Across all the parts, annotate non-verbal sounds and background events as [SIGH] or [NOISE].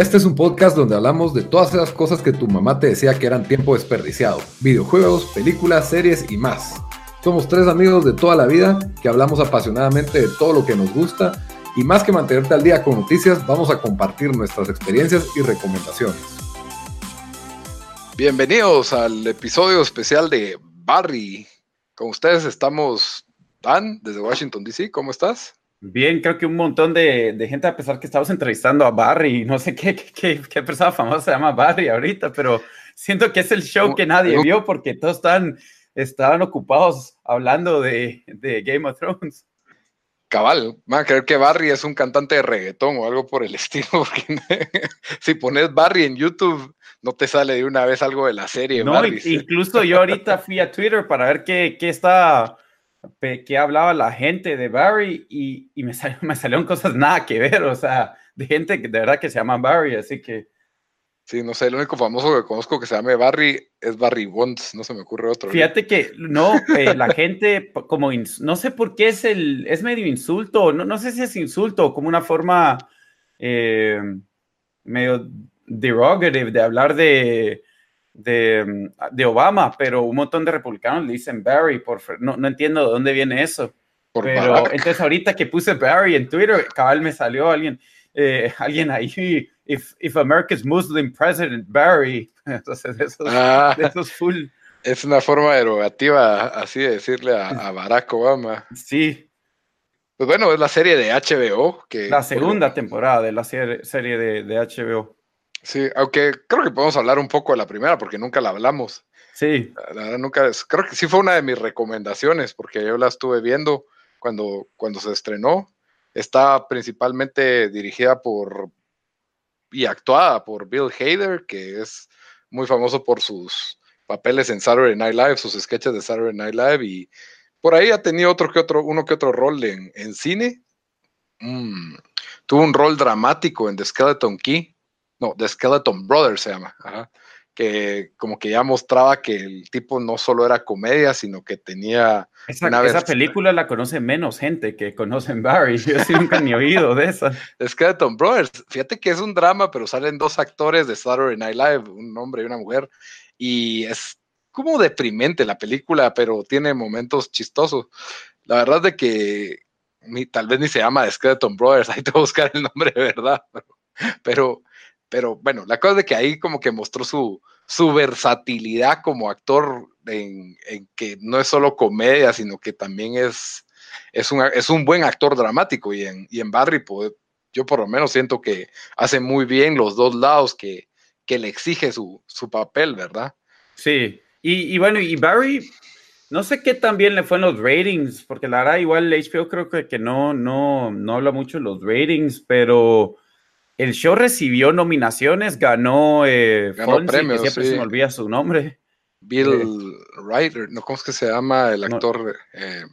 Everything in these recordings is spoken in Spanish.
Este es un podcast donde hablamos de todas esas cosas que tu mamá te decía que eran tiempo desperdiciado. Videojuegos, películas, series y más. Somos tres amigos de toda la vida que hablamos apasionadamente de todo lo que nos gusta y más que mantenerte al día con noticias, vamos a compartir nuestras experiencias y recomendaciones. Bienvenidos al episodio especial de Barry. Con ustedes estamos Dan desde Washington DC. ¿Cómo estás? Bien, creo que un montón de, gente, a pesar que estamos entrevistando a Barry, no sé qué, qué, qué, persona famosa se llama Barry ahorita, pero siento que es el show que nadie vio porque todos están, estaban ocupados hablando de, de Game of Thrones. Cabal, van a creer que Barry es un cantante de reggaetón o algo por el [LAUGHS] estilo, porque [LAUGHS] si pones Barry en YouTube, no te sale de una vez algo de la serie. No, incluso yo ahorita fui a Twitter para ver qué, qué está que hablaba la gente de Barry y, y me, [LAUGHS] me, salieron cosas nada que ver, o sea, de gente que de verdad que se llama Barry, así que... Sí, no sé, el único famoso que conozco que se llame Barry es Barry Bonds, no se me ocurre otro. Fíjate que no, eh, la gente como, no sé por qué es el, es medio insulto, no, no sé si es insulto o como una forma eh, medio derogative de hablar de, de, de, Obama, pero un montón de republicanos le dicen Barry, por no, no entiendo de dónde viene eso. pero entonces ahorita que puse Barry en Twitter, cabal me salió alguien, eh, alguien ahí, if, if America's Muslim President Barry, [LAUGHS] entonces eso, ah, eso es full. Es una forma derogativa así de decirle a, a Barack Obama. Sí. Pues bueno, es la serie de HBO. Que, la segunda temporada de la serie, serie de, de HBO. Sí, aunque creo que podemos hablar un poco de la primera porque nunca la hablamos. Sí. La verdad, nunca, creo que sí fue una de mis recomendaciones porque yo la estuve viendo cuando, cuando se estrenó. Está principalmente dirigida por y actuada por Bill Hader, que es muy famoso por sus papeles en Saturday Night Live, sus sketches de Saturday Night Live y por ahí ha tenido otro que otro, uno que otro rol en, en cine. Mm, tuvo un rol dramático en The Skeleton Key, no, The Skeleton Brothers se llama, que como que ya mostraba que el tipo no solo era comedia, sino que tenía... Esa, esa película la conoce menos gente que conocen Barry, [LAUGHS] yo sí nunca ni oído de esa. The Skeleton Brothers, fíjate que es un drama, pero salen dos actores de Saturday Night Live, un hombre y una mujer, y es como deprimente la película, pero tiene momentos chistosos. La verdad de que tal vez ni se llama The Skeleton Brothers, [LAUGHS] hay que buscar el nombre de verdad, [LAUGHS] pero pero bueno, la cosa es que ahí como que mostró su, su versatilidad como actor en, que no es solo comedia, sino que también es, es, un, es un buen actor dramático y en, y en Barry pues, yo por lo menos siento que hace muy bien los dos lados que, que le exige su, su papel, ¿verdad? Sí, y, y, bueno, y Barry, no sé qué también le fue en los ratings, porque la verdad igual HBO creo que, que no, no, no habla mucho de los ratings, pero el show recibió nominaciones, ganó, eh, ganó premios, que siempre sí. se me olvida su nombre. Bill eh, Ryder, ¿no? ¿Cómo es que se llama el actor? No. Eh,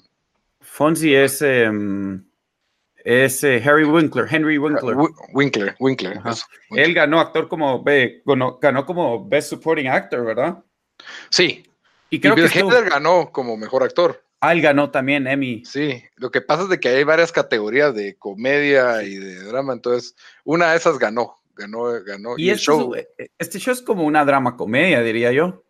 Fonzie es, eh, es Harry Winkler, Henry Winkler. Winkler, Winkler. Eso, Winkler. Él ganó actor como, ganó, ganó, como Best Supporting Actor, ¿verdad? Sí. Y creo y Bill que estuvo... ganó como mejor actor. Ah, él ganó también Emmy. Sí, lo que pasa es de que hay varias categorías de comedia y de drama, entonces una de esas ganó, ganó, ganó. Y, y este, show, es, este show es como una drama comedia, diría yo.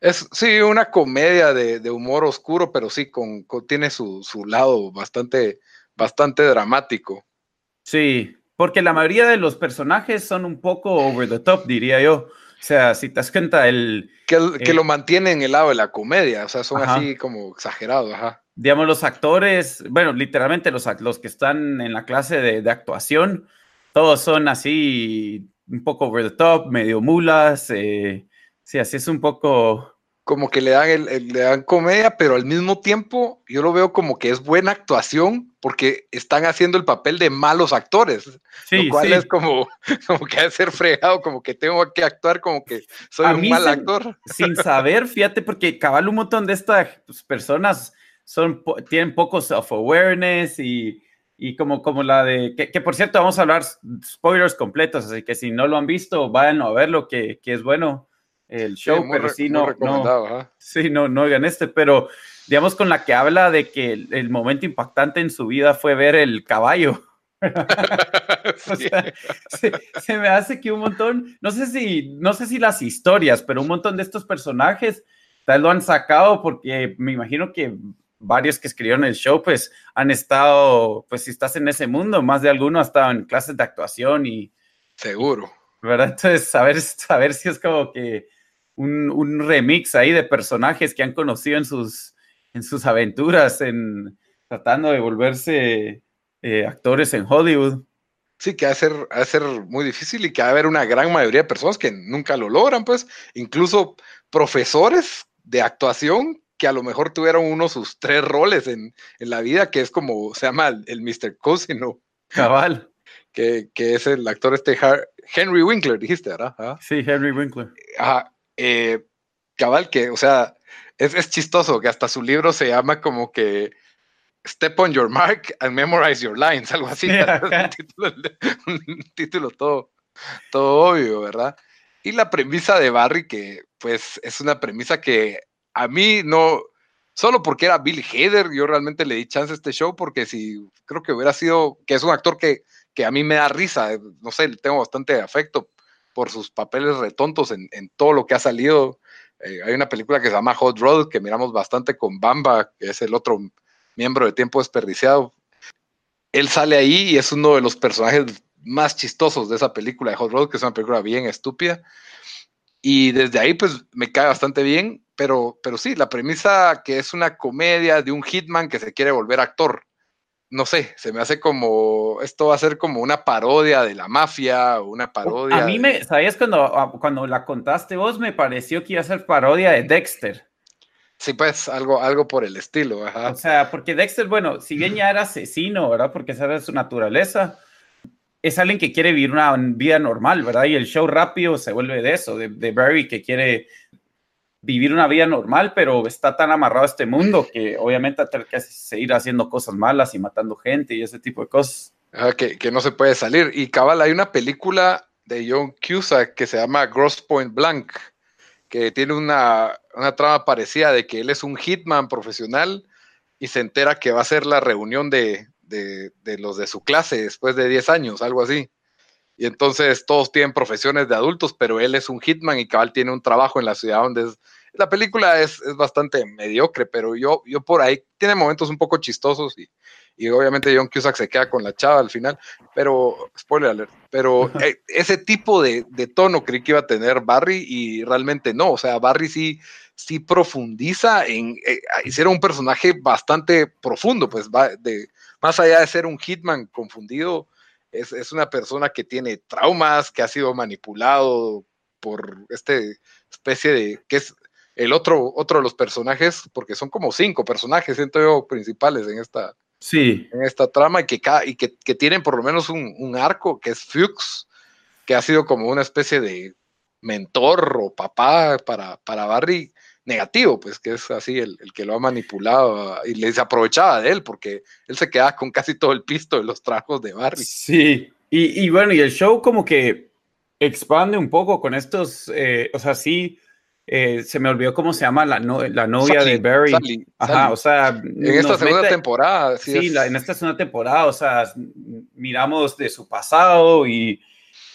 Es, sí, una comedia de, de humor oscuro, pero sí, con, con tiene su, su, lado bastante, bastante dramático. Sí, porque la mayoría de los personajes son un poco over the top, diría yo. O sea, si te das cuenta, el... Que, el, que lo mantiene en el lado de la comedia, o sea, son ajá. así como exagerados, ajá. Digamos, los actores, bueno, literalmente los, los que están en la clase de, de, actuación, todos son así, un poco over the top, medio mulas, eh, sí, así es un poco, como que le dan, el, le dan comedia, pero al mismo tiempo yo lo veo como que es buena actuación porque están haciendo el papel de malos actores, lo cual es como, [LAUGHS] como que ha de ser fregado, como que tengo que actuar como que soy un mal actor. Sin saber, fíjate, porque cabal un montón de estas pues, personas son, tienen poco self-awareness y, y, como, como la de, que, por cierto vamos a hablar spoilers completos, así que si no lo han visto, vayan a verlo, que, que es bueno el show, pero sí no, no, sí, no, no oigan este, pero digamos con la que habla de que el, momento impactante en su vida fue ver el caballo. [LAUGHS] [LAUGHS] se, me hace que un montón, no sé si, no sé si las historias, pero un montón de estos personajes tal lo han sacado porque me imagino que varios que escribieron el show, pues han estado, pues si estás en ese mundo, más de alguno ha estado en clases de actuación y... Seguro. ¿Verdad? Entonces, saber, saber si es como que un, remix ahí de personajes que han conocido en sus, en sus aventuras, en tratando de volverse eh, actores en Hollywood. Sí, que va a, ser, a ser muy difícil y que va a haber una gran mayoría de personas que nunca lo logran, pues, incluso profesores de actuación que a lo mejor tuvieron uno sus tres roles en, la vida, que es como se llama el, Mr. Cosino. Cabal. Que, es el actor este Henry Winkler, dijiste, ¿verdad? Sí, Henry Winkler. Ajá, eh, cabal, que, o sea, es, chistoso que hasta su libro se llama como que Step on your mark and memorize your lines, algo así. [LAUGHS] un, título, todo, todo obvio, ¿verdad? Y la premisa de Barry, que pues es una premisa que a mí no, solo porque era Bill Hader, yo realmente le di chance a este show, porque si creo que hubiera sido, que es un actor que, que a mí me da risa, no sé, tengo bastante afecto, por sus papeles retontos en, en todo lo que ha salido. Eh, hay una película que se llama Hot Rod, que miramos bastante con Bamba, que es el otro miembro de Tiempo Desperdiciado. Él sale ahí y es uno de los personajes más chistosos de esa película de Hot Rod, que es una película bien estúpida. Y desde ahí, pues me cae bastante bien, pero, pero sí, la premisa que es una comedia de un hitman que se quiere volver actor no sé, se me hace como, esto va a ser como una parodia de la mafia una parodia. A mí me, ¿sabías cuando, ah, cuando la contaste vos? Me pareció que iba a ser parodia de Dexter. Sí, pues algo, algo por el estilo, ajá. O sea, porque Dexter, bueno, si bien ya era asesino, ¿verdad? Porque esa es su naturaleza, es alguien que quiere vivir una vida normal, ¿verdad? Y el show rápido se vuelve de eso, de, de Barry que quiere vivir una vida normal, pero está tan amarrado a este mundo que obviamente tener que seguir haciendo cosas malas y matando gente y ese tipo de cosas. que, que, no se puede salir. Y cabal, hay una película de John Cusack que se llama Gross Point Blank, que tiene una, una trama parecida de que él es un hitman profesional y se entera que va a ser la reunión de, de, de los de su clase después de 10 años, algo así. Y entonces todos tienen profesiones de adultos, pero él es un hitman y cabal tiene un trabajo en la ciudad donde es... La película es, es bastante mediocre, pero yo, yo por ahí tiene momentos un poco chistosos y, y obviamente John Cusack se queda con la chava al final, pero, spoiler alert, pero eh, ese tipo de, de, tono creí que iba a tener Barry y realmente no, o sea, Barry sí, sí profundiza en, eh, hicieron un personaje bastante profundo, pues va de, más allá de ser un hitman confundido, es, una persona que tiene traumas, que ha sido manipulado por este especie de, que es el otro, otro de los personajes, porque son como cinco personajes, siento yo, principales en esta, sí. en esta trama, y que, y que, tienen por lo menos un, arco, que es Fuchs, que ha sido como una especie de mentor o papá para, para Barry, negativo, pues que es así el, que lo ha manipulado y les aprovechaba de él porque él se quedaba con casi todo el pisto de los trabajos de Barry. Sí, y, bueno, y el show como que expande un poco con estos, eh, o sea, sí, eh, se me olvidó cómo se llama la, la novia de Barry. Ajá, o sea, en esta segunda temporada. Sí, en esta segunda temporada, o sea, miramos de su pasado y,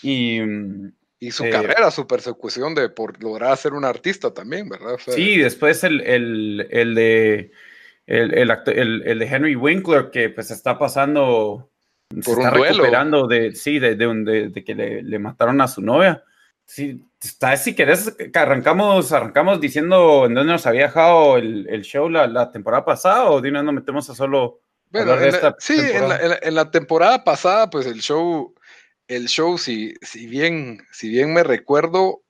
y mm, y su carrera, su persecución de por lograr ser un artista también, ¿verdad? sí, después el, el, el de el, el, el, de Henry Winkler que pues está pasando por un duelo. recuperando de sí, de, de, de, que le, le, mataron a su novia. Sí, está, si querés, arrancamos, arrancamos diciendo en dónde nos había dejado el, show la, la, temporada pasada o de una nos metemos a solo. Bueno, sí, en la, en la, temporada pasada, pues el show el show, si, si, bien, si bien me recuerdo,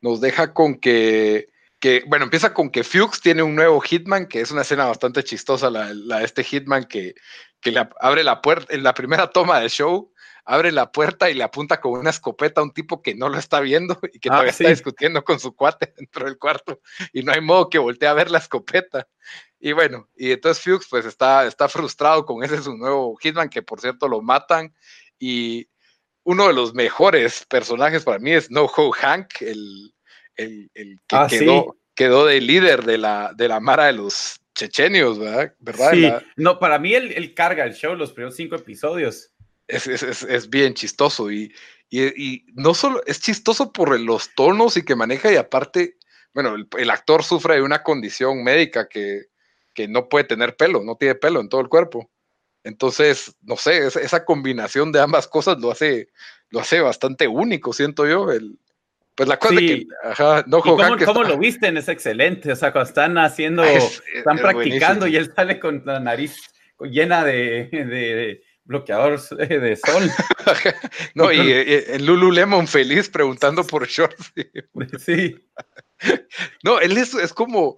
nos deja con que que, bueno, empieza con que Fuchs tiene un nuevo Hitman, que es una escena bastante chistosa, la, la este Hitman que, que le abre la puerta, en la primera toma del show, abre la puerta y le apunta con una escopeta a un tipo que no lo está viendo y que ah, todavía está discutiendo con su cuate [LAUGHS] dentro del cuarto y no hay modo que voltee a ver la escopeta. Y bueno, y entonces Fuchs pues está, está frustrado con ese su nuevo Hitman, que por cierto lo matan y uno de los mejores personajes para mí es No Ho Hank, el, el, que ah, quedó, quedó de líder de la, de la Mara de los chechenios, ¿verdad? Sí, no, para mí él, carga el show los primeros cinco episodios. Es, bien chistoso y, y, no solo es chistoso por los tonos y que maneja y aparte, bueno, el, actor sufre de una condición médica que, que, no puede tener pelo, no tiene pelo en todo el cuerpo. Entonces, no sé, esa combinación de ambas cosas lo hace, lo hace bastante único, siento yo, el, pues la cosa que, ajá, no ¿Cómo, lo visten? Es excelente. O sea, cuando están haciendo, [LAUGHS] están practicando y él sale con la nariz llena de, de bloqueador de sol. [LAUGHS] no, y, en Lululemon feliz preguntando por shorts. sí. [LAUGHS] no, él es, es como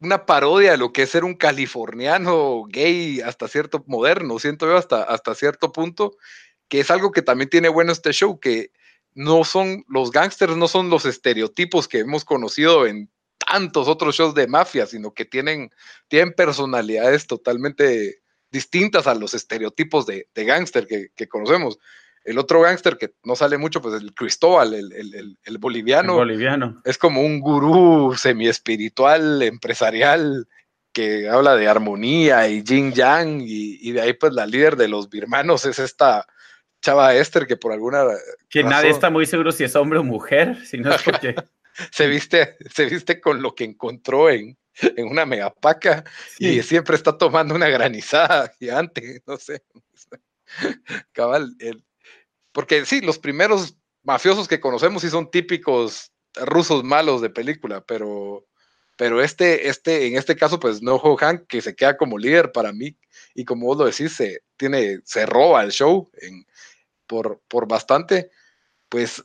una parodia de lo que es ser un californiano gay hasta cierto moderno, siento yo, hasta, hasta cierto punto, que es algo que también tiene bueno este show, que no son, los gángsters no son los estereotipos que hemos conocido en tantos otros shows de mafia, sino que tienen, tienen personalidades totalmente distintas a los estereotipos de, de gángster que, conocemos. El otro gángster que no sale mucho, pues el Cristóbal, el, el, boliviano, boliviano. Es como un gurú semi-espiritual, empresarial, que habla de armonía y yin yang, y, y, de ahí pues la líder de los birmanos es esta chava Esther que por alguna que nadie está muy seguro si es hombre o mujer, si no es porque [LAUGHS] se viste se viste con lo que encontró en, en una megapaca y siempre está tomando una granizada gigante, no sé. Cabal, porque sí, los primeros mafiosos que conocemos sí son típicos rusos malos de película, pero pero este, este, en este caso, pues no Hank, que se queda como líder para mí, y como vos lo decís, se, tiene, se roba el show en, por, por bastante, pues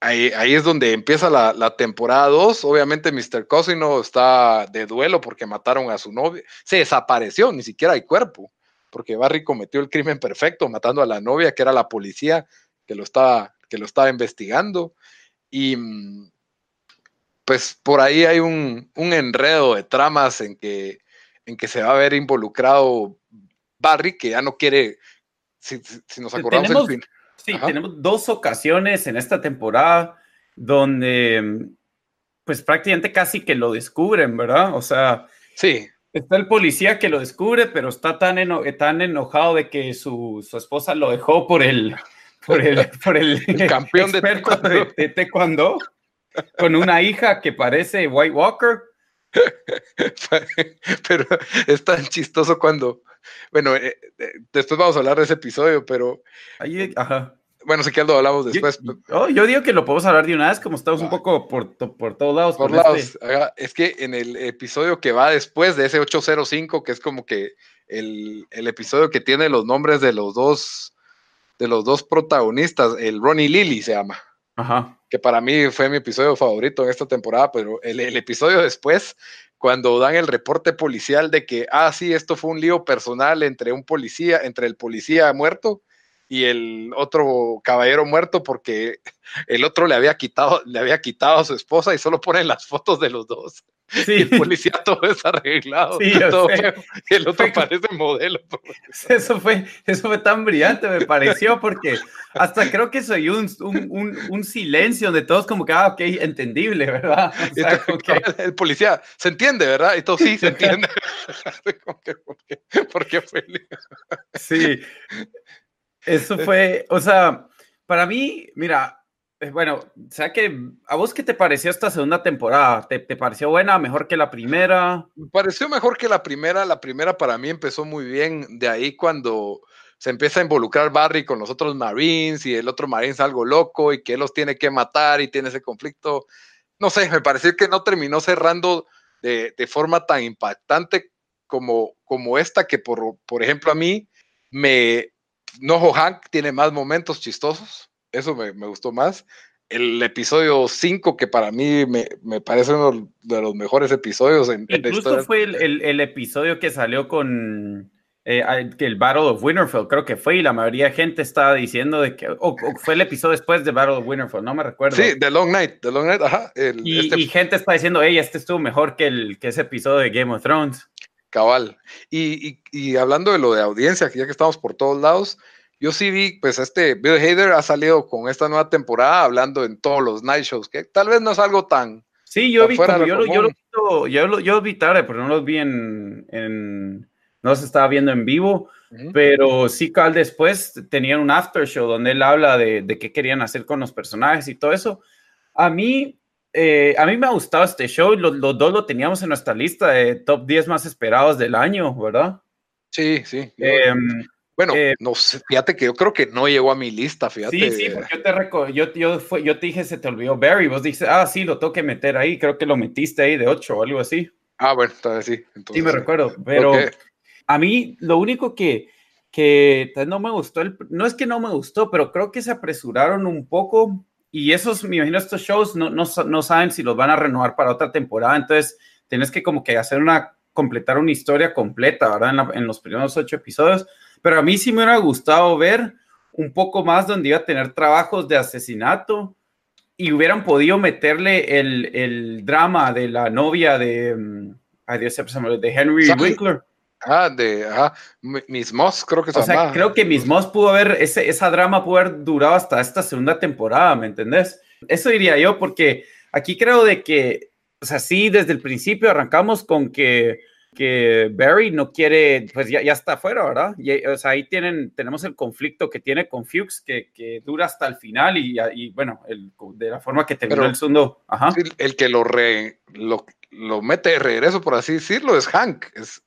ahí, ahí es donde empieza la, la temporada 2. Obviamente Mr. Cosino está de duelo porque mataron a su novia. Se desapareció, ni siquiera hay cuerpo, porque Barry cometió el crimen perfecto matando a la novia, que era la policía que lo estaba, que lo estaba investigando. Y mm, pues por ahí hay un, un enredo de tramas en que, en que se va a ver involucrado Barry, que ya no quiere si, nos acordamos tenemos, Sí, tenemos dos ocasiones en esta temporada donde pues prácticamente casi que lo descubren, ¿verdad? O sea, sí. Está el policía que lo descubre, pero está tan, tan enojado de que su, esposa lo dejó por el, por el, por el, campeón de taekwondo. con una hija que parece White Walker. [LAUGHS] pero es tan chistoso cuando bueno, eh, eh, después vamos a hablar de ese episodio, pero. Ahí, ajá. Bueno, sí que lo hablamos después. Yo, yo, digo que lo podemos hablar de una vez, como estamos un poco por, por todos lados. Por lados. Este es que en el episodio que va después de ese 805, que es como que el, el, episodio que tiene los nombres de los dos, de los dos protagonistas, el Ronnie Lily se llama. Ajá. Que para mí fue mi episodio favorito en esta temporada, pero el, el episodio después cuando dan el reporte policial de que, ah, sí, esto fue un lío personal entre un policía, entre el policía muerto y el otro caballero muerto porque el otro le había quitado, le había quitado a su esposa y solo ponen las fotos de los dos. Sí. Y el policía todo desarreglado. Sí, todo el otro parece modelo. Eso fue, eso fue tan brillante, me pareció, porque hasta creo que soy un, un, un, silencio donde todos como que, ah, ok, entendible, ¿verdad? El policía, se entiende, ¿verdad? Y todo, sí, se [LAUGHS] entiende. [LAUGHS] ¿Por qué, por qué fue? sí, eso fue, o sea, para mí, mira, bueno, o sea que, ¿a vos qué te pareció esta segunda temporada? ¿Te, pareció buena, mejor que la primera? Me pareció mejor que la primera. La primera para mí empezó muy bien. De ahí cuando se empieza a involucrar Barry con los otros Marines y el otro Marine es algo loco y que él los tiene que matar y tiene ese conflicto. No sé, me pareció que no terminó cerrando de, forma tan impactante como, como esta, que por, por ejemplo a mí me... Noho Hank tiene más momentos chistosos eso me, gustó más. el episodio 5, que para mí me, me, parece uno de los mejores episodios en, Incluso fue el, el, episodio que salió con eh, el Battle of Winterfell, creo que fue, y la mayoría de gente estaba diciendo de que, o, fue el episodio después de Battle of Winterfell, no me recuerdo. Sí, The Long Night, The Long Night, ajá. y, este y, gente está diciendo, hey, este estuvo mejor que, el, que ese episodio de Game of Thrones. Cabal. Y, y, hablando de lo de audiencia, ya que estamos por todos lados, yo sí vi, pues este Bill Hader ha salido con esta nueva temporada hablando en todos los night shows, que tal vez no es algo tan. Sí, yo vi, como yo, lo, yo, lo, yo, yo, vi tarde, pero no los vi en, en no se estaba viendo en vivo, pero sí, Cal después tenían un after show donde él habla de, de, qué querían hacer con los personajes y todo eso. A mí, eh, a mí me ha gustado este show, los, los, dos lo teníamos en nuestra lista de top 10 más esperados del año, ¿verdad? Sí, sí. Eh, bueno, eh, no sé, fíjate que yo creo que no llegó a mi lista, fíjate. Sí, sí, porque yo te, yo, yo, fue, yo te dije, se te olvidó Barry, vos dices, ah, sí, lo tengo que meter ahí, creo que lo metiste ahí de 8 o algo así. Ah, bueno, entonces sí. Entonces, sí, me recuerdo, pero a mí lo único que, que no me gustó, no es que no me gustó, pero creo que se apresuraron un poco y esos, me imagino, estos shows no, no, no saben si los van a renovar para otra temporada, entonces tienes que como que hacer una, completar una historia completa, ¿verdad? En, en los primeros ocho episodios, pero a mí sí me hubiera gustado ver un poco más donde iba a tener trabajos de asesinato y hubieran podido meterle el, el drama de la novia de, mm, ay Dios, de Henry Winkler. Ah, de Miss Moss, creo que O sea, creo que Miss Moss pudo haber, ese, esa drama pudo haber durado hasta esta segunda temporada, ¿me entendés? Eso diría yo, porque aquí creo de que, o sea, sí, desde el principio arrancamos con que, que Barry no quiere, pues ya, ya está afuera, ¿verdad? Y, o sea, ahí tienen, tenemos el conflicto que tiene con Fuchs, que, que dura hasta el final y, y bueno, el, de la forma que terminó el segundo. Ajá. El, que lo, re, lo, lo mete de regreso, por así decirlo, es Hank. Es,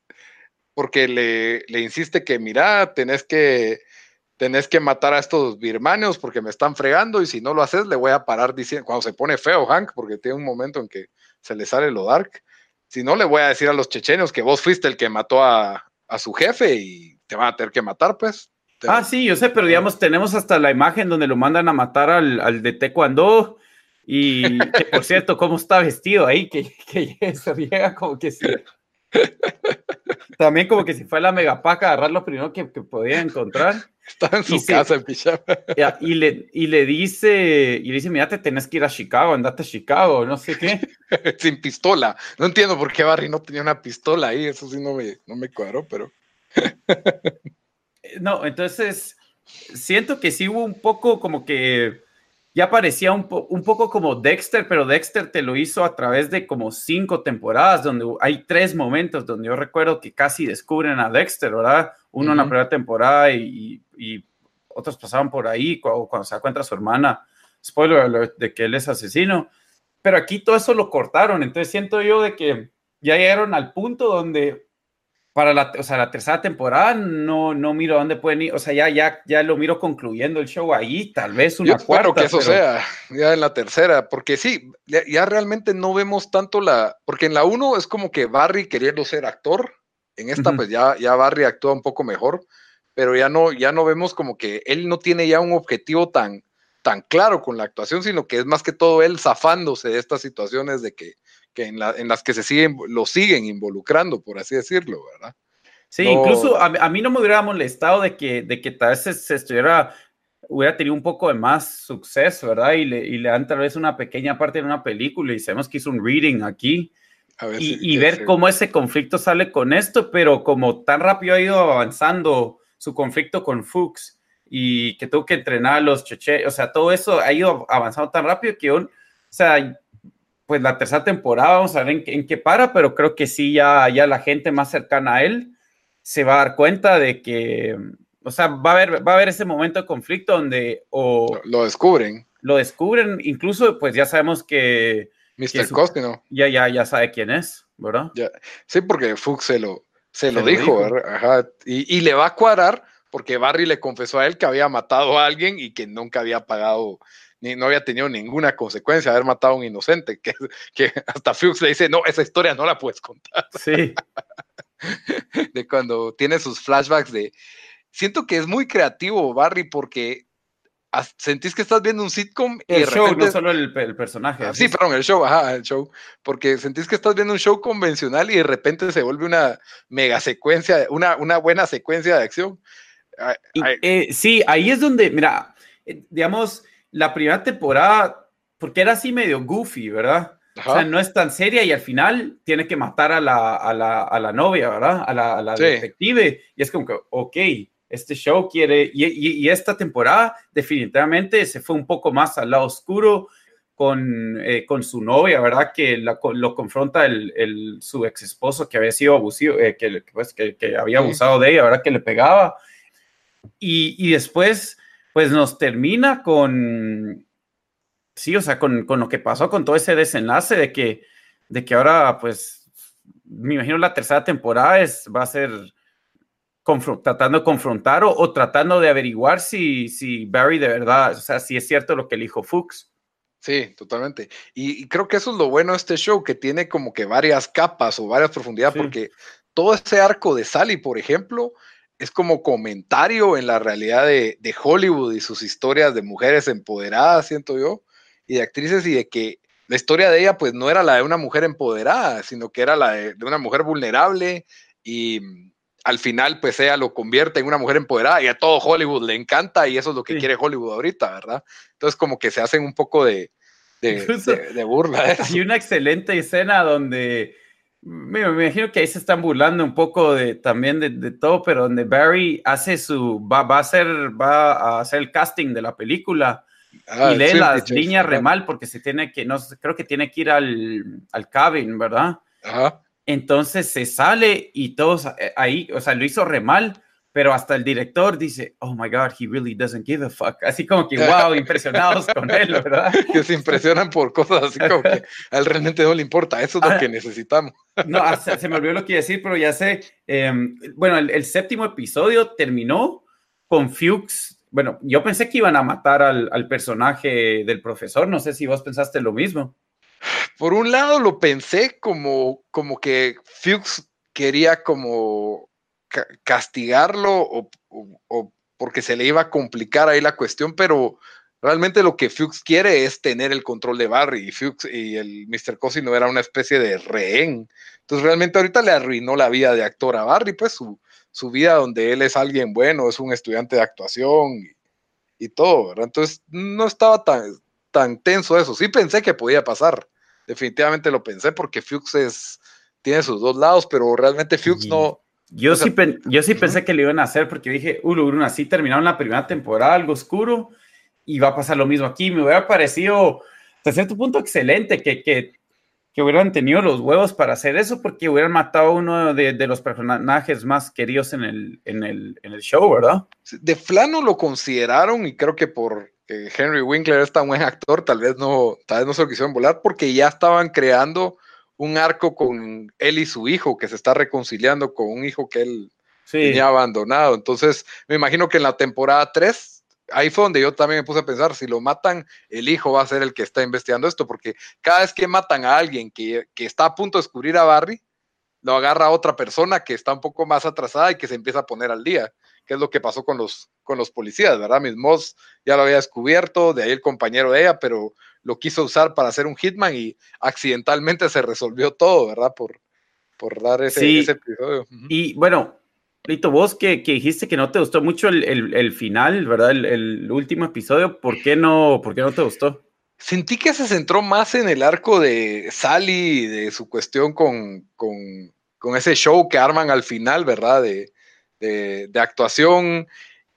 porque le, le insiste que, mira, tenés que, tenés que matar a estos birmanos porque me están fregando y si no lo haces le voy a parar diciendo, cuando se pone feo Hank, porque tiene un momento en que se le sale lo dark, si no le voy a decir a los chechenos que vos fuiste el que mató a, a su jefe y te van a tener que matar, pues. Ah, sí, yo sé, pero digamos, tenemos hasta la imagen donde lo mandan a matar al, al de Taekwondo y que por [LAUGHS] cierto, cómo está vestido ahí, que, que [LAUGHS] se llega como que sí. También como que si fue la megapaca agarrar lo primero que, que podía encontrar. Estaba en su casa en pijama. Y le, y le dice, y le dice, mira, te tenés que ir a Chicago, andate a Chicago, no sé qué. [LAUGHS] Sin pistola. No entiendo por qué Barry no tenía una pistola ahí, eso sí no me, no me cuadró, pero... [LAUGHS] no, entonces, siento que sí hubo un poco como que ya parecía un, un, poco como Dexter, pero Dexter te lo hizo a través de como cinco temporadas, donde hay tres momentos donde yo recuerdo que casi descubren a Dexter, ¿verdad? Uno en la primera temporada y, y, otros pasaban por ahí cuando, cuando se encuentra su hermana, spoiler alert, de que él es asesino. Pero aquí todo eso lo cortaron, entonces siento yo de que ya llegaron al punto donde para la, o sea, la tercera temporada no, no miro dónde pueden ir, o sea, ya, ya, ya lo miro concluyendo el show ahí, tal vez una Yo espero que eso sea ya en la tercera, porque sí, ya, realmente no vemos tanto la, porque en la uno es como que Barry queriendo ser actor, en esta pues ya, ya Barry actúa un poco mejor, pero ya no, ya no vemos como que él no tiene ya un objetivo tan, tan claro con la actuación, sino que es más que todo él zafándose de estas situaciones de que que en, las que se siguen, lo siguen involucrando, por así decirlo, ¿verdad? Sí, incluso a, mí no me hubiera molestado de que, de que tal vez se, estuviera, hubiera tenido un poco de más suceso, ¿verdad? Y le, y le dan tal vez una pequeña parte de una película y sabemos que hizo un reading aquí. y, y ver cómo ese conflicto sale con esto, pero como tan rápido ha ido avanzando su conflicto con Fuchs y que tuvo que entrenar a los cheche, o sea, todo eso ha ido avanzando tan rápido que, o sea, pues la tercera temporada, vamos a ver en, qué para, pero creo que sí, ya, ya la gente más cercana a él se va a dar cuenta de que, o sea, va a haber, va a haber ese momento de conflicto donde o lo, descubren. Lo descubren, incluso pues ya sabemos que... Mr. Costino. Ya, ya, ya sabe quién es, ¿verdad? Ya. Sí, porque Fuchs se lo, se, lo, dijo, Ajá. Y, y le va a cuadrar porque Barry le confesó a él que había matado a alguien y que nunca había pagado ni, no había tenido ninguna consecuencia haber matado a un inocente, que, que hasta Fuchs le dice, no, esa historia no la puedes contar. Sí. [LAUGHS] de cuando tiene sus flashbacks de... Siento que es muy creativo Barry porque sentís que estás viendo un sitcom el show, no solo el, personaje. Ah, sí, perdón, el show, ajá, el show. Porque sentís que estás viendo un show convencional y de repente se vuelve una mega secuencia, una, una buena secuencia de acción. Eh, sí, ahí es donde, mira, eh, digamos, la primera temporada, porque era así medio goofy, ¿verdad? O sea, no es tan seria y al final tiene que matar a la, a la, a la novia, ¿verdad? A la, a la detective. Y es como que, ok, este show quiere, y, y, esta temporada definitivamente se fue un poco más al lado oscuro con, eh, con su novia, ¿verdad? Que lo confronta el, el, su ex esposo que había sido abusivo, eh, que, pues, que, que, había abusado de ella, ¿verdad? Que le pegaba. Y, y después, pues nos termina con, sí, o sea, con, con, lo que pasó, con todo ese desenlace de que, de que ahora, pues, me imagino la tercera temporada es, va a ser tratando de confrontar o, tratando de averiguar si, si Barry de verdad, o sea, si es cierto lo que dijo Fuchs. Sí, totalmente. Y, creo que eso es lo bueno de este show, que tiene como que varias capas o varias profundidades, porque todo ese arco de Sally, por ejemplo, es como comentario en la realidad de, de Hollywood y sus historias de mujeres empoderadas, siento yo y de actrices y de que la historia de ella pues no era la de una mujer empoderada, sino que era la de, una mujer vulnerable y mm, al final pues ella lo convierte en una mujer empoderada y a todo Hollywood le encanta y eso es lo que quiere Hollywood ahorita, ¿verdad? Entonces como que se hacen un poco de, de, burla. Hay una excelente escena donde me, imagino que ahí se están burlando un poco de también de, todo, pero donde Barry hace su va, va a hacer va a hacer el casting de la película. Ah, y lee las líneas re mal porque se tiene que, no creo que tiene que ir al, al cabin, ¿verdad? Entonces se sale y todos eh, ahí, o sea, lo hizo re mal, pero hasta el director dice, oh my God, he really doesn't give a fuck. Así como que, [LAUGHS] wow, impresionados con él, ¿verdad? [LAUGHS] Que se impresionan por cosas así como que a él realmente no le importa, eso es lo ah, que necesitamos. [LAUGHS] No, se, me olvidó lo que iba a decir, pero ya sé. Em, bueno, el, el, séptimo episodio terminó con Fuchs bueno, yo pensé que iban a matar al, personaje del profesor, no sé si vos pensaste lo mismo. Por un lado lo pensé como, como que Fuchs quería como castigarlo o, porque se le iba a complicar ahí la cuestión, pero realmente lo que Fuchs quiere es tener el control de Barry y Fuchs y el Mr. Cosi no era una especie de rehén. Entonces realmente ahorita le arruinó la vida de actor a Barry, pues su, su vida donde él es alguien bueno, es un estudiante de actuación y, todo, ¿verdad? Entonces no estaba tan, tan tenso eso. Sí pensé que podía pasar, definitivamente lo pensé porque Fuchs tiene sus dos lados, pero realmente Fuchs no... Yo, sí, yo sí pensé que lo iban a hacer porque dije, Ulu, así terminaron la primera temporada, algo oscuro, y va a pasar lo mismo aquí. Me hubiera parecido, hasta cierto punto, excelente que, que que hubieran tenido los huevos para hacer eso porque hubieran matado a uno de, los personajes más queridos en el, en, el, en el, show, ¿verdad? De plano lo consideraron y creo que por Henry Winkler es tan buen actor, tal vez no, tal vez no se lo quisieron volar porque ya estaban creando un arco con él y su hijo que se está reconciliando con un hijo que él tenía abandonado. Entonces, me imagino que en la temporada 3 ahí fue donde yo también me puse a pensar, si lo matan, el hijo va a ser el que está investigando esto, porque cada vez que matan a alguien que, está a punto de descubrir a Barry, lo agarra a otra persona que está un poco más atrasada y que se empieza a poner al día, que es lo que pasó con los, con los policías, ¿verdad? Miss Moss ya lo había descubierto, de ahí el compañero de ella, pero lo quiso usar para hacer un hitman y accidentalmente se resolvió todo, ¿verdad? Por, por dar ese, ese episodio. Y bueno, Lito, vos que, dijiste que no te gustó mucho el, final, ¿verdad? El, último episodio, ¿por qué, no, ¿por qué no te gustó? Sentí que se centró más en el arco de Sally, de su cuestión con, con, ese show que arman al final, ¿verdad? De, de, actuación.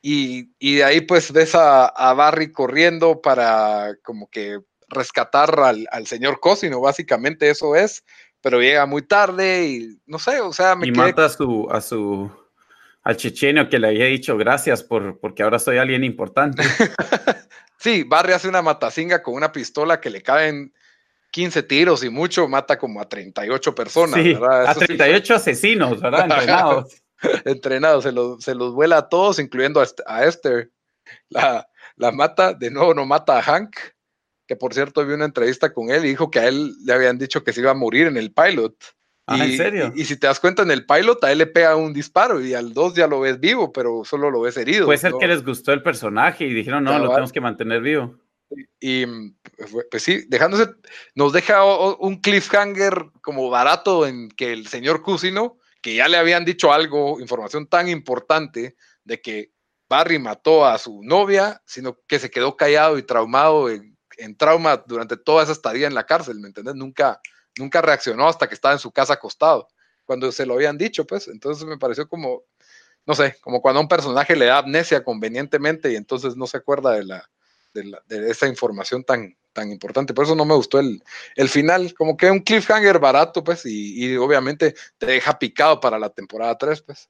Y, de ahí pues ves a, Barry corriendo para como que rescatar al, al señor Cosino, básicamente eso es, pero llega muy tarde y no sé, o sea, me y mata a su, a su al chechenio que le había dicho gracias por, porque ahora soy alguien importante. [LAUGHS] sí, Barry hace una matacinga con una pistola que le caen 15 tiros y mucho, mata como a 38 personas. Sí, a 38 asesinos, ¿verdad? [LAUGHS] Entrenados. [LAUGHS] Entrenados, se los, se los vuela a todos, incluyendo a, Esther. La, la mata, de nuevo no mata a Hank, que por cierto vi una entrevista con él y dijo que a él le habían dicho que se iba a morir en el pilot Ah, ¿en serio? Y, si te das cuenta en el pilot, a él le pega un disparo y al 2 ya lo ves vivo, pero solo lo ves herido. Puede ser que les gustó el personaje y dijeron, no, lo tenemos que mantener vivo. Y pues sí, dejándose, nos deja un cliffhanger como barato en que el señor Cusino, que ya le habían dicho algo, información tan importante de que Barry mató a su novia, sino que se quedó callado y traumado en, trauma durante toda esa estadía en la cárcel, ¿me entiendes? Nunca, nunca reaccionó hasta que estaba en su casa acostado, cuando se lo habían dicho, pues. Entonces me pareció como, no sé, como cuando a un personaje le da amnesia convenientemente y entonces no se acuerda de la, de, esa información tan, tan importante. Por eso no me gustó el, el final, como que un cliffhanger barato, pues, y, obviamente te deja picado para la temporada 3, pues.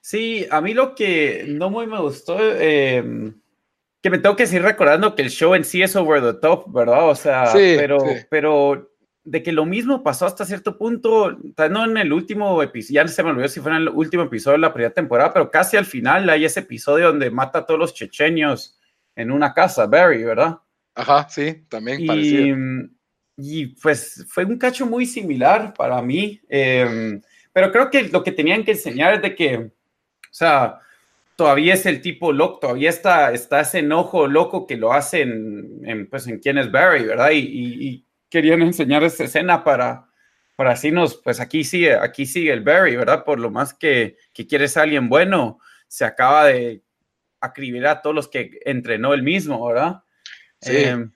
Sí, a mí lo que no muy me gustó, eh, que me tengo que seguir recordando que el show en sí es over the top, ¿verdad? O sea, pero, pero de que lo mismo pasó hasta cierto punto, no en el último episodio, ya se me olvidó si fue en el último episodio de la primera temporada, pero casi al final hay ese episodio donde mata a todos los checheños en una casa, Barry, ¿verdad? Ajá, sí, también y, Y pues fue un cacho muy similar para mí, em, pero creo que lo que tenían que enseñar es de que, o sea, todavía es el tipo loco, todavía está, está ese enojo loco que lo hacen en, pues, en quién es Barry, ¿verdad? y querían enseñar esa escena para, para así nos, pues aquí sigue, aquí sigue el Barry, ¿verdad? Por lo más que, que quieres alguien bueno, se acaba de acribilar a todos los que entrenó él mismo, ¿verdad? Em,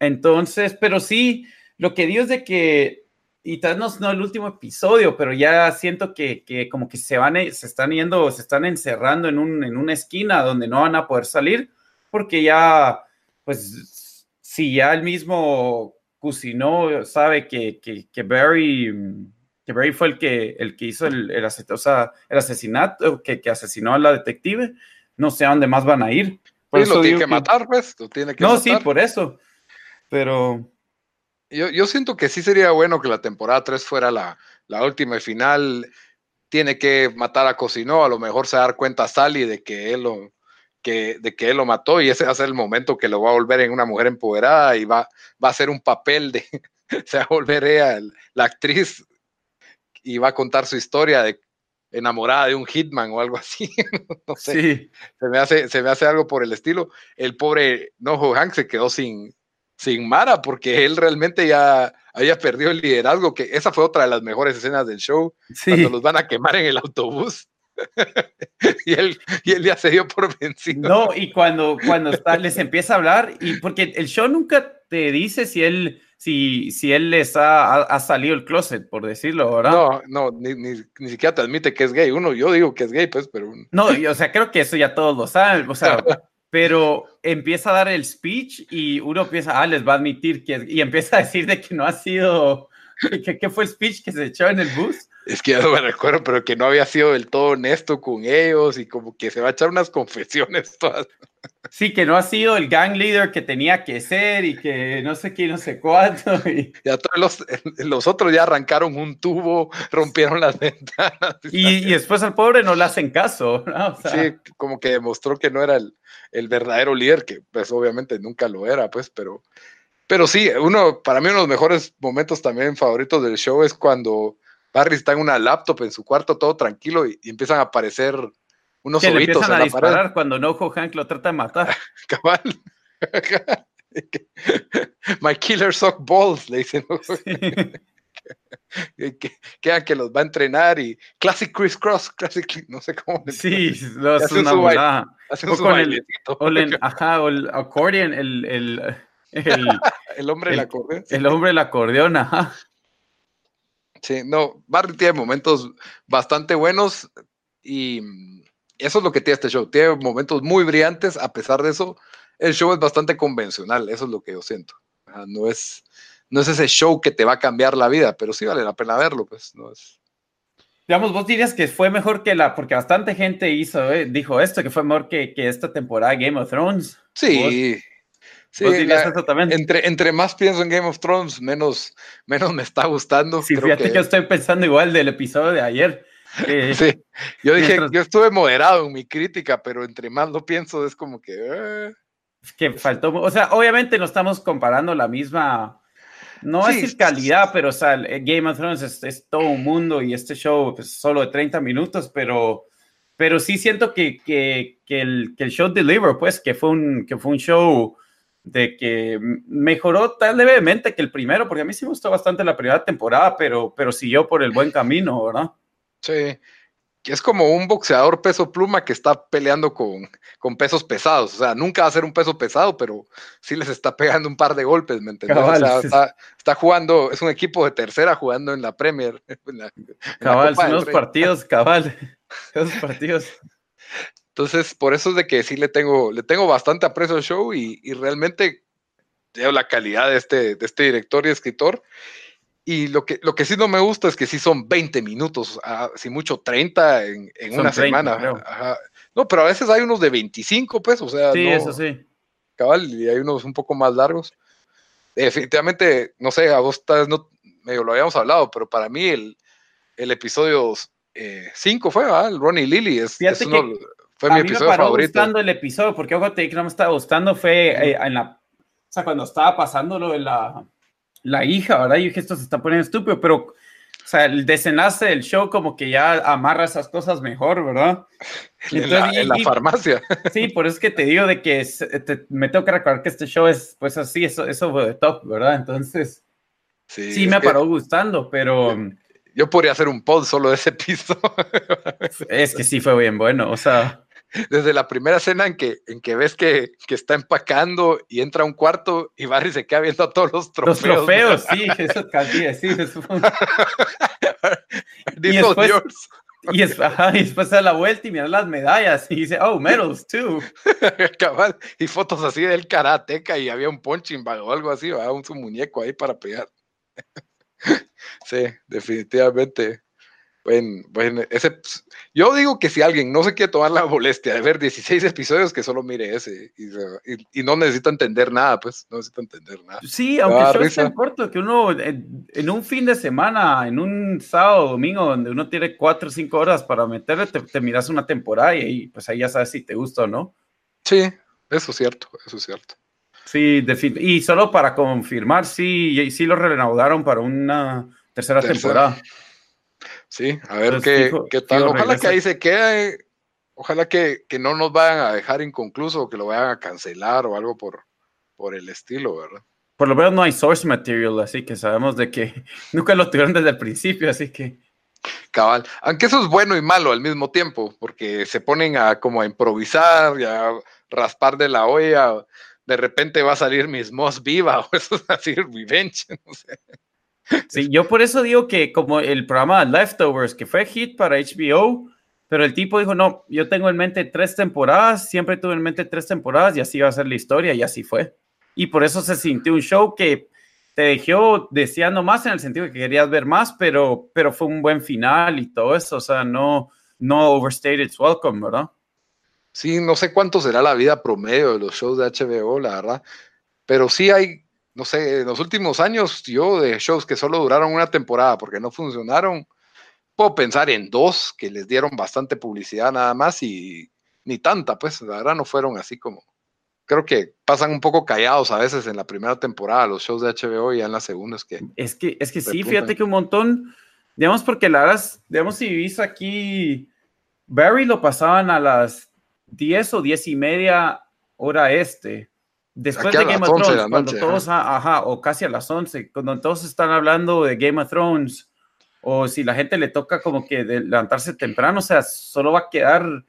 entonces, pero sí, lo que dio es de que, y tal no, no el último episodio, pero ya siento que, que, como que se van, se están yendo, se están encerrando en, un, en una esquina donde no van a poder salir, porque ya, pues, si ya el mismo Cusino sabe que, que, que, Barry, que Barry fue el que, el que hizo el, el, el asesinato, que, que, asesinó a la detective, no sé a dónde más van a ir. Por lo tiene que, matar, pues, lo tiene que No, sí, por eso, pero... Yo, yo, siento que sí sería bueno que la temporada 3 fuera la, la última final. Tiene que matar a Cosino, a lo mejor se va a dar cuenta Sally de que él lo, que, de que él lo mató y ese va a ser el momento que lo va a volver en una mujer empoderada y va, va a ser un papel de, [LAUGHS] se va a volver ella la actriz y va a contar su historia de enamorada de un hitman o algo así. [LAUGHS] no sé. Se me, hace, se me hace algo por el estilo. El pobre Noho Hank se quedó sin, sin Mara porque él realmente ya había perdido el liderazgo, que esa fue otra de las mejores escenas del show, cuando los van a quemar en el autobús. [LAUGHS] y, él, y él ya se dio por vencido. No, y cuando, cuando está, les empieza a hablar, y porque el show nunca te dice si él, si, si él les ha, ha salido el closet, por decirlo, ¿verdad? No, no, ni, ni, ni, siquiera te admite que es gay. Uno, yo digo que es gay, pues, pero. No, o sea, creo que eso ya todos lo saben, o sea, [LAUGHS] pero empieza a dar el speech y uno piensa, ah, les va a admitir que, y empieza a decir de que no ha sido, [LAUGHS] que, que fue el speech que se echó en el bus es que ya no me recuerdo, pero que no había sido del todo honesto con ellos y como que se va a echar unas confesiones todas. Sí, que no ha sido el gang leader que tenía que ser y que no sé qué, no sé cuánto. Y... Ya todos los, los, otros ya arrancaron un tubo, rompieron las [LAUGHS] ventanas. Y, y después al pobre no le hacen caso. ¿no? O sea... Sí, como que demostró que no era el, el, verdadero líder, que pues obviamente nunca lo era, pues, pero, pero sí, uno, para mí uno de los mejores momentos también favoritos del show es cuando Barry está en una laptop en su cuarto, todo tranquilo, y, empiezan a aparecer unos que le empiezan a disparar cuando Nojo Hank lo trata de matar. [LAUGHS] Cabal. [LAUGHS] My killer sock balls, le dicen. [LAUGHS] que, que, que, los va a entrenar y Classic Chris Cross, Classic, no sé cómo. Sí, lo hace una volada. Hacen su o el, ajá, o el accordion, el, el, el, [LAUGHS] el hombre del acordeón. El hombre del acordeón, ajá. Sí, no, Barry tiene momentos bastante buenos y eso es lo que tiene este show. Tiene momentos muy brillantes, a pesar de eso, el show es bastante convencional, eso es lo que yo siento. No es, no es ese show que te va a cambiar la vida, pero sí vale la pena verlo, pues no es. Digamos, vos dirías que fue mejor que la, porque bastante gente hizo, eh, dijo esto, que fue mejor que, que esta temporada de Game of Thrones. Sí, Sí, Entre, entre más pienso en Game of Thrones, menos, [LAUGHS] menos me está gustando. Sí, fíjate que... yo estoy pensando igual del episodio de ayer. Eh, [LAUGHS] sí, yo dije, yo estuve moderado en mi crítica, pero entre más lo pienso es como que... Eh. que faltó, o sea, obviamente no estamos comparando la misma, no Sí, es calidad, pero o sea, Game of Thrones es, es todo un mundo y este show es solo de 30 minutos, pero, pero sí siento que, que, que el, que el show deliver, pues, que fue un, que fue un show de que mejoró tan levemente que el primero, porque a mí sí me gustó bastante la primera temporada, pero, pero siguió por el buen camino, ¿verdad? Sí. Que es como un boxeador peso pluma que está peleando con, con pesos pesados. O sea, nunca va a ser un peso pesado, pero sí les está pegando un par de golpes, ¿me entiendes? Cabal, o sea, sí. está, está jugando, es un equipo de tercera jugando en la Premier. en la- en la Cabal, Copa son [LAUGHS] los partidos, cabal. Esos partidos. Entonces, por eso es de que sí le tengo, le tengo bastante aprecio al show y, y realmente veo la calidad de este, de este director y escritor. Y lo que, lo que sí no me gusta es que sí son 20 minutos, ah, si mucho 30 en, en una 30, semana. Ajá. No, pero a veces hay unos de 25, pues, o sea, Sí, no- eso sí. cabal, y hay unos un poco más largos. Definitivamente, no sé, a vos tal vez no, medio lo habíamos hablado, pero para mí el, el episodio 5 fue, ¿verdad? El Ronnie Lily, es, es uno- que fue a mi mí me episodio paró favorito. gustando el episodio, porque ojo, te dije que no me estaba gustando, fue eh, en la, o sea, cuando estaba pasando lo de la, la hija, ¿verdad? Yo dije, esto se está poniendo estúpido, pero, o sea, el desenlace del show como que ya amarra esas cosas mejor, ¿verdad? [LAUGHS] En la, entonces- en la y- farmacia. [LAUGHS] Sí, por eso es que te digo de que es- te- me tengo que recordar que este show es, pues así, eso, eso fue de top, ¿verdad? Entonces, Sí, sí, me paró gustando, pero Yo podría hacer un pod solo de ese episodio. [LAUGHS] es que sí fue bien bueno, o sea, Desde la primera escena en que, en que ves que, que está empacando y entra a un cuarto y Barry se queda viendo a todos los trofeos. los trofeos, sí, eso casi, sí, eso fue [LAUGHS] Y are después-. Y, es- ajá, y después da la vuelta y mira las medallas y dice, oh, medals too. [LAUGHS] Cabal, y fotos así del karateca y había un punching bag o algo así, ¿verdad? un su muñeco ahí para pegar. [LAUGHS] sí, definitivamente. Bueno, bueno, ese, pues, yo digo que si alguien no se quiere tomar la molestia de ver 16 episodios, que solo mire ese y, y- y no necesita entender nada, pues no necesita entender nada. Sí, aunque show es tan corto que uno en, en un fin de semana, en un sábado, domingo, donde uno tiene cuatro o cinco horas para meterle, te, te miras una temporada y ahí, pues ahí ya sabes si te gusta o no. Sí, eso es cierto, eso es cierto. Sí, y solo para confirmar, sí, sí lo reanudaron para una tercera, Tercera. temporada. Sí, a ver Entonces, qué, fijo- qué tal. fijo Ojalá que ahí se quede. Ojalá que, que no nos vayan a dejar inconcluso o que lo vayan a cancelar o algo por, por el estilo, ¿verdad? Por lo menos no hay source material, así que sabemos de que [LAUGHS] nunca lo tuvieron desde el principio, así que Cabal. Aunque eso es bueno y malo al mismo tiempo, porque se ponen a como a improvisar y a raspar de la olla. De repente va a salir Miss Moss viva [LAUGHS] o eso es así, Revenge. [LAUGHS] No sé. Sí, yo por eso digo que como el programa Leftovers, que fue hit para HBO, pero el tipo dijo, no, yo tengo en mente tres temporadas, siempre tuve en mente tres temporadas y así va a ser la historia y así fue. Y por eso se sintió un show que te dejó deseando más en el sentido que querías ver más, pero, pero fue un buen final y todo eso, o sea, no, no overstayed its welcome, ¿verdad? Sí, no sé cuánto será la vida promedio de los shows de HBO, la verdad. Pero sí hay, no sé, en los últimos años yo de shows que solo duraron una temporada porque no funcionaron, puedo pensar en dos que les dieron bastante publicidad nada más y ni tanta, pues la verdad no fueron así como... Creo que pasan un poco callados a veces en la primera temporada los shows de HBO y ya en la segunda es que... Es que, es que sí, fíjate que un montón, digamos, porque la verdad, digamos, si vivís aquí, Barry lo pasaban a las 10 o 10 y media hora este. Después de Game of 11 de Thrones, cuando noche, todos, ajá, o casi a las 11, cuando todos están hablando de Game of Thrones, o si la gente le toca como que de levantarse temprano, o sea, solo va a quedar, o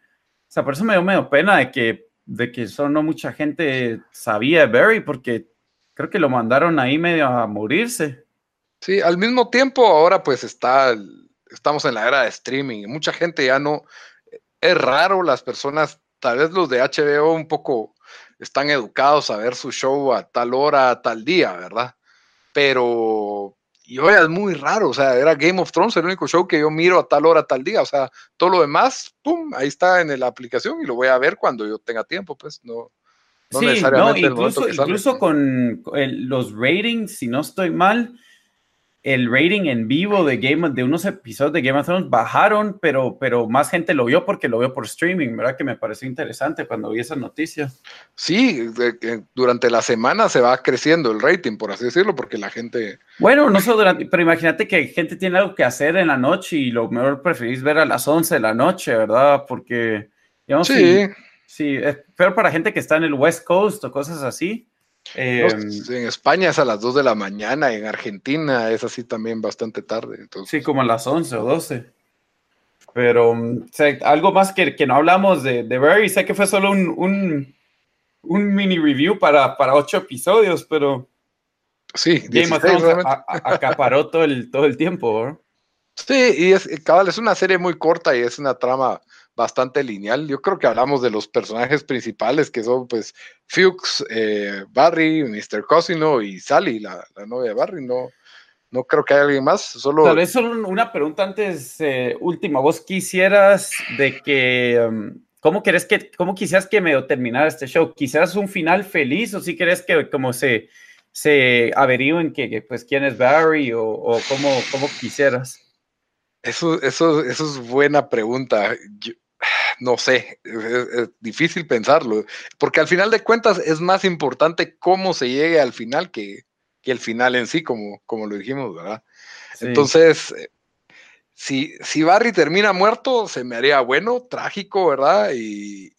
sea, por eso me dio medio pena de que, de que solo no mucha gente sabía de Barry, porque creo que lo mandaron ahí medio a morirse. Sí, al mismo tiempo ahora pues está, estamos en la era de streaming mucha gente ya no, es raro las personas, tal vez los de HBO un poco están educados a ver su show a tal hora, a tal día, ¿verdad? Pero y hoy es muy raro, o sea, era Game of Thrones el único show que yo miro a tal hora, a tal día, o sea, todo lo demás, pum, ahí está en la aplicación y lo voy a ver cuando yo tenga tiempo, pues no. no sí, no, necesariamente momento incluso, incluso con el- los ratings, si no estoy mal, el rating en vivo de Game de unos episodios de Game of Thrones bajaron, pero, pero más gente lo vio porque lo vio por streaming, ¿verdad? Que me pareció interesante cuando vi esa noticia. Sí, durante la semana se va creciendo el rating, por así decirlo, porque la gente... Bueno, no solo durante, pero imagínate que gente tiene algo que hacer en la noche y lo mejor preferís ver a las 11 de la noche, ¿verdad? Porque, digamos, sí. Sí, pero para gente que está en el West Coast o cosas así, Em, en España es a las 2 de la mañana, en Argentina es así también bastante tarde. Entonces. Sí, como a las 11 o 12. Pero mm, algo más que, que, no hablamos de, de Barry, sé que fue solo un, un, un mini review para, para ocho episodios, pero sí, Game of Thrones acaparó todo el, todo el tiempo. Sí, y es, cabal, es una serie muy corta y es una trama bastante lineal. Yo creo que hablamos de los personajes principales que son pues Fuchs, eh, Barry, Mr. Cosino y Sally, la, novia de Barry. No, no creo que haya alguien más. Solo... Tal vez solo una pregunta antes, eh, última. ¿Vos quisieras de que... Um, ¿Cómo querés que, cómo quisieras que me terminara este show? ¿Quisieras un final feliz o si querés que como se, se averigüen que, pues quién es Barry o, o cómo, cómo quisieras? Eso, eso, eso es buena pregunta no sé, es, difícil pensarlo, porque al final de cuentas es más importante cómo se llegue al final que, el final en sí, como, como lo dijimos, ¿verdad? Entonces, eh, si, si Barry termina muerto, se me haría bueno, trágico, ¿verdad? Y,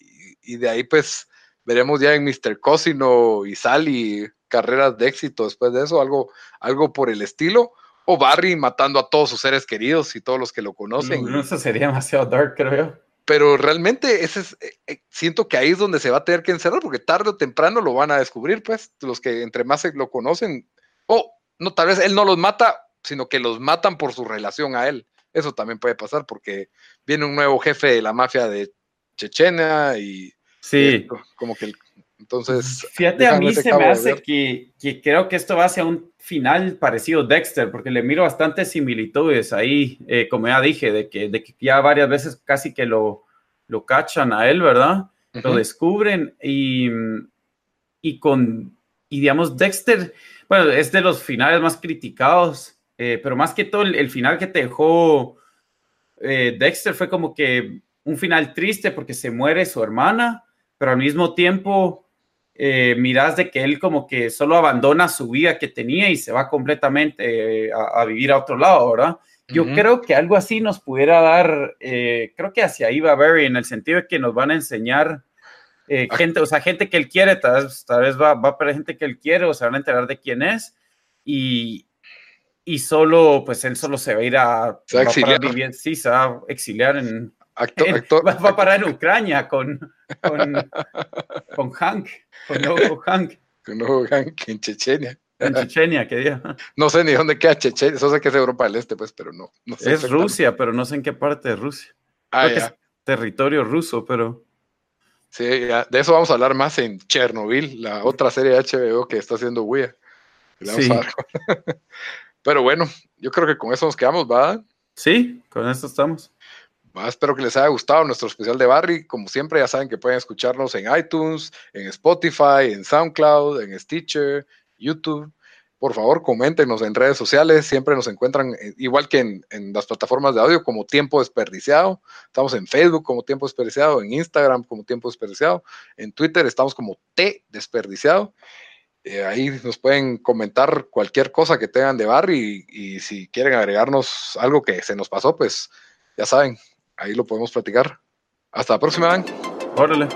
de ahí pues veremos ya en Mr. Cosino y Sally carreras de éxito después de eso, algo, algo por el estilo. O Barry matando a todos sus seres queridos y todos los que lo conocen. No, eso sería demasiado dark, creo yo pero realmente ese es, eh, eh, siento que ahí es donde se va a tener que encerrar, porque tarde o temprano lo van a descubrir, pues, los que entre más se lo conocen, o no, tal vez él no los mata, sino que los matan por su relación a él. Eso también puede pasar, porque viene un nuevo jefe de la mafia de Chechenia y, sí. como que entonces. Fíjate, a mí se me hace que, que, creo que esto va hacia un final parecido Dexter, porque le miro bastantes similitudes ahí, eh, como ya dije, de que, de que ya varias veces casi que lo, lo cachan a él, ¿verdad? Lo descubren y, y con, y digamos, Dexter, bueno, es de los finales más criticados, eh, pero más que todo el, final que te dejó eh, Dexter fue como que un final triste porque se muere su hermana, pero al mismo tiempo eh, miras de que él como que solo abandona su vida que tenía y se va completamente eh, a, vivir a otro lado, ¿verdad? Yo creo que algo así nos pudiera dar, eh, creo que hacia ahí va Barry, en el sentido de que nos van a enseñar gente, o sea, gente que él quiere, tal vez, tal vez va, va a haber gente que él quiere o se van a enterar de quién es y, y solo, pues él solo se va a ir a, se va a exiliar. Vivir, sí, se va a exiliar en, Va, a parar en Ucrania con, con, [LAUGHS] Hank, con nuevo Hank. Con nuevo Hank en Chechenia. En Chechenia, ¿qué día? No sé ni dónde queda Chechenia, eso sé que es Europa del Este, pues, pero no. es Rusia, pero no sé en qué parte de Rusia. Ah, es territorio ruso, pero... Sí, de eso vamos a hablar más en Chernobyl, la otra serie de HBO que está haciendo Wea. Sí. [LAUGHS] pero bueno, yo creo que con eso nos quedamos, ¿va? Sí, con eso estamos espero que les haya gustado nuestro especial de Barry. Como siempre, ya saben que pueden escucharnos en iTunes, en Spotify, en SoundCloud, en Stitcher, YouTube. Por favor, coméntenos en redes sociales. Siempre nos encuentran, eh, igual que en, las plataformas de audio, como Tiempo Desperdiciado. Estamos en Facebook como Tiempo Desperdiciado, en Instagram como Tiempo Desperdiciado, en Twitter estamos como T Desperdiciado. Eh, ahí nos pueden comentar cualquier cosa que tengan de Barry y, y si quieren agregarnos algo que se nos pasó, pues ya saben, ahí lo podemos platicar. Hasta la próxima. Órale.